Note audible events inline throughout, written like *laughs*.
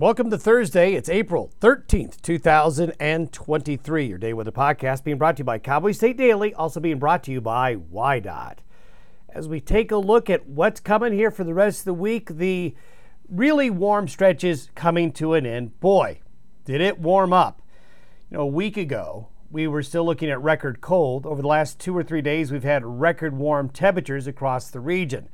Welcome to Thursday. It's April 13th, 2023. Your day weather podcast being brought to you by Cowboy State Daily, also being brought to you by WYDOT. As we take a look at what's coming here for the rest of the week, the really warm stretches coming to an end. Boy, did it warm up. You know, a week ago, we were still looking at record cold. Over the last two or three days, we've had record warm temperatures across the region.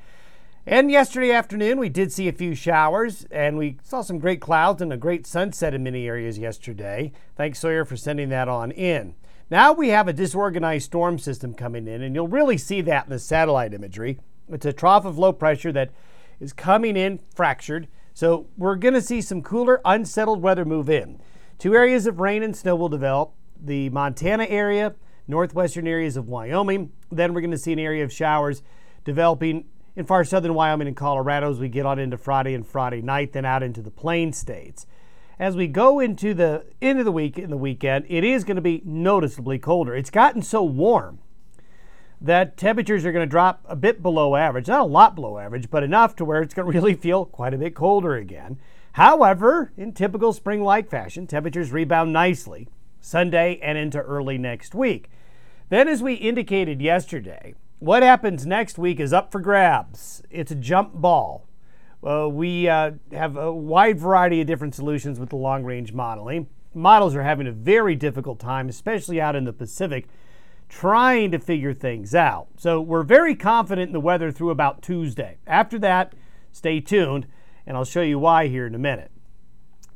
And yesterday afternoon, we did see a few showers and we saw some great clouds and a great sunset in many areas yesterday. Thanks, Sawyer, for sending that on in. Now we have a disorganized storm system coming in, and you'll really see that in the satellite imagery. It's a trough of low pressure that is coming in fractured. So we're going to see some cooler, unsettled weather move in. Two areas of rain and snow will develop the Montana area, northwestern areas of Wyoming. Then we're going to see an area of showers developing in far southern Wyoming and Colorado as we get on into Friday and Friday night, then out into the plain states. As we go into the end of the week in the weekend, it is going to be noticeably colder. It's gotten so warm that temperatures are going to drop a bit below average. Not a lot below average, but enough to where it's going *laughs* to really feel quite a bit colder again. However, in typical spring like fashion, temperatures rebound nicely Sunday and into early next week. Then, as we indicated yesterday, what happens next week is up for grabs. It's a jump ball. Uh, we uh, have a wide variety of different solutions with the long range modeling. Models are having a very difficult time, especially out in the Pacific, trying to figure things out. So we're very confident in the weather through about Tuesday. After that, stay tuned, and I'll show you why here in a minute.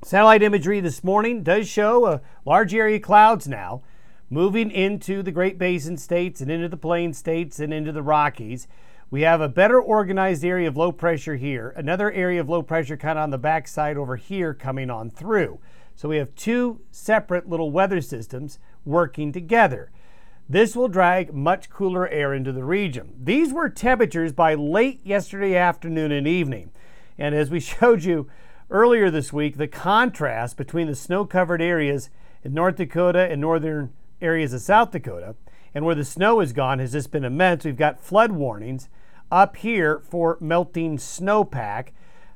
Satellite imagery this morning does show a large area of clouds now moving into the Great Basin states and into the Plain states and into the Rockies. We have a better organized area of low pressure here, another area of low pressure kind of on the backside over here coming on through. So we have two separate little weather systems working together. This will drag much cooler air into the region. These were temperatures by late yesterday afternoon and evening. And as we *laughs* showed you earlier this week, the contrast between the snow covered areas in North Dakota and northern areas of South Dakota. And where the snow is gone has just been immense. We've got flood warnings up here for melting snowpack.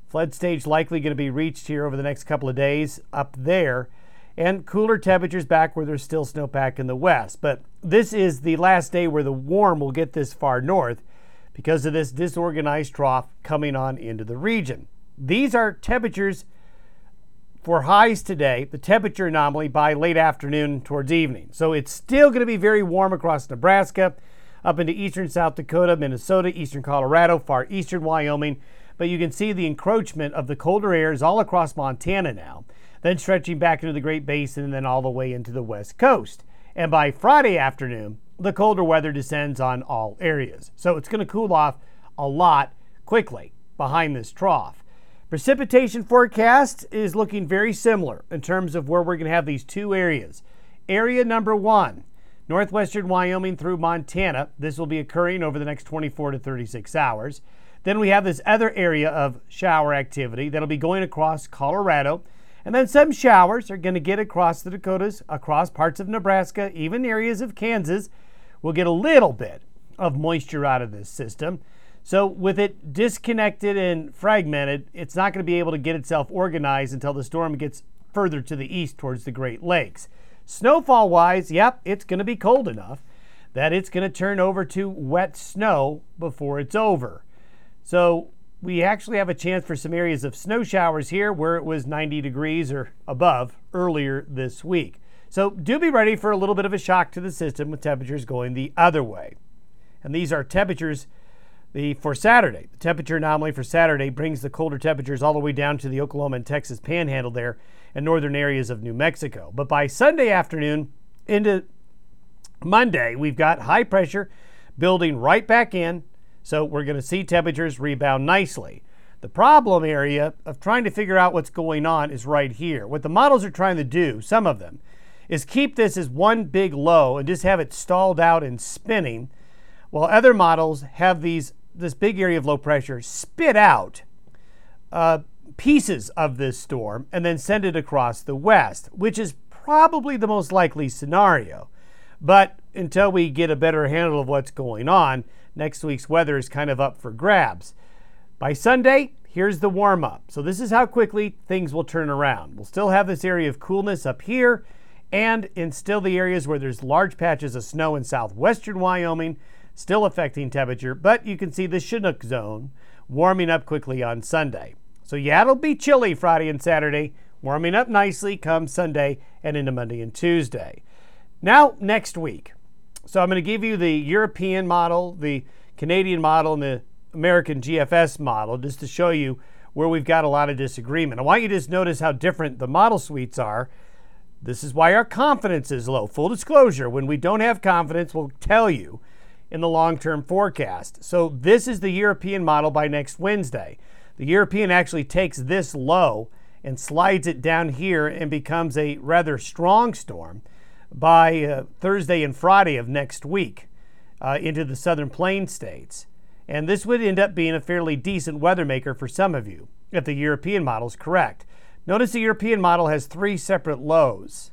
Flood stage likely going to be reached here over the next couple of days up there. And cooler temperatures back where there's still snowpack in the west. But this is the last day where the warm will get this far north because of this disorganized trough coming on into the region. These are temperatures for highs today, the temperature anomaly by late afternoon towards evening. So it's still going to be very warm across Nebraska, up into eastern South Dakota, Minnesota, eastern Colorado, far eastern Wyoming. But you can see the encroachment of the colder airs all across Montana now, then stretching back into the Great Basin and then all the way into the west coast. And by Friday afternoon, the colder weather descends on all areas. So it's going to cool off a lot quickly behind this trough. Precipitation forecast is looking very similar in terms of where we're going to have these two areas. Area number one, northwestern Wyoming through Montana. This will be occurring over the next 24 to 36 hours. Then we have this other area of shower activity that'll be going across Colorado. And then some showers are going to get across the Dakotas, across parts of Nebraska, even areas of Kansas. We'll get a little bit of moisture out of this system. So, with it disconnected and fragmented, it's not going to be able to get itself organized until the storm gets further to the east towards the Great Lakes. Snowfall wise, yep, it's going to be cold enough that it's going to turn over to wet snow before it's over. So, we actually have a chance for some areas of snow showers here where it was 90 degrees or above earlier this week. So, do be ready for a little bit of a shock to the system with temperatures going the other way. And these are temperatures the, for Saturday, the temperature anomaly for Saturday brings the colder temperatures all the way down to the Oklahoma and Texas panhandle there and northern areas of New Mexico. But by Sunday afternoon into Monday, we've got high pressure building right back in. So we're going to see temperatures rebound nicely. The problem area of trying to figure out what's going on is right here. What the models are trying to do, some of them, is keep this as one big low and just have it stalled out and spinning, while other models have these this big area of low pressure spit out uh, pieces of this storm and then send it across the west, which is probably the most likely scenario. But until we get a better handle of what's going on, next week's weather is kind of up for grabs. By Sunday, here's the warm up. So, this is how quickly things will turn around. We'll still have this area of coolness up here and in still the areas where there's large patches of snow in southwestern Wyoming, still affecting temperature. But you can see the Chinook zone warming up quickly on Sunday. So, yeah, it'll be chilly Friday and Saturday, warming up nicely come Sunday and into Monday and Tuesday. Now, next week. So, I'm going to give you the European model, the Canadian model, and the American GFS model just to show you where we've got a lot of disagreement. I want you to just notice how different the model suites are. This is why our confidence is low. Full disclosure, when we don't have confidence, we'll tell you in the long term forecast. So, this is the European model by next Wednesday. The European actually takes this low and slides it down here and becomes a rather strong storm by uh, Thursday and Friday of next week uh, into the southern plain states. And this would end up being a fairly decent weather maker for some of you, if the European model is correct. Notice the European model has three separate lows.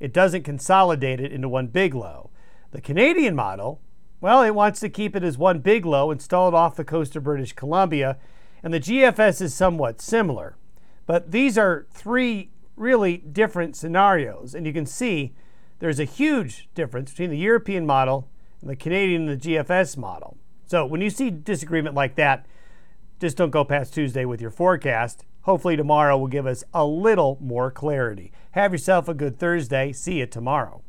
It doesn't consolidate it into one big low. The Canadian model, well, it wants to keep it as one big low installed off the coast of British Columbia, and the GFS is somewhat similar. But these are three really different scenarios, and you can see there's a huge difference between the European model and the Canadian and the GFS model. So when you see disagreement like that, just don't go past Tuesday with your forecast. Hopefully, tomorrow will give us a little more clarity. Have yourself a good Thursday. See you tomorrow.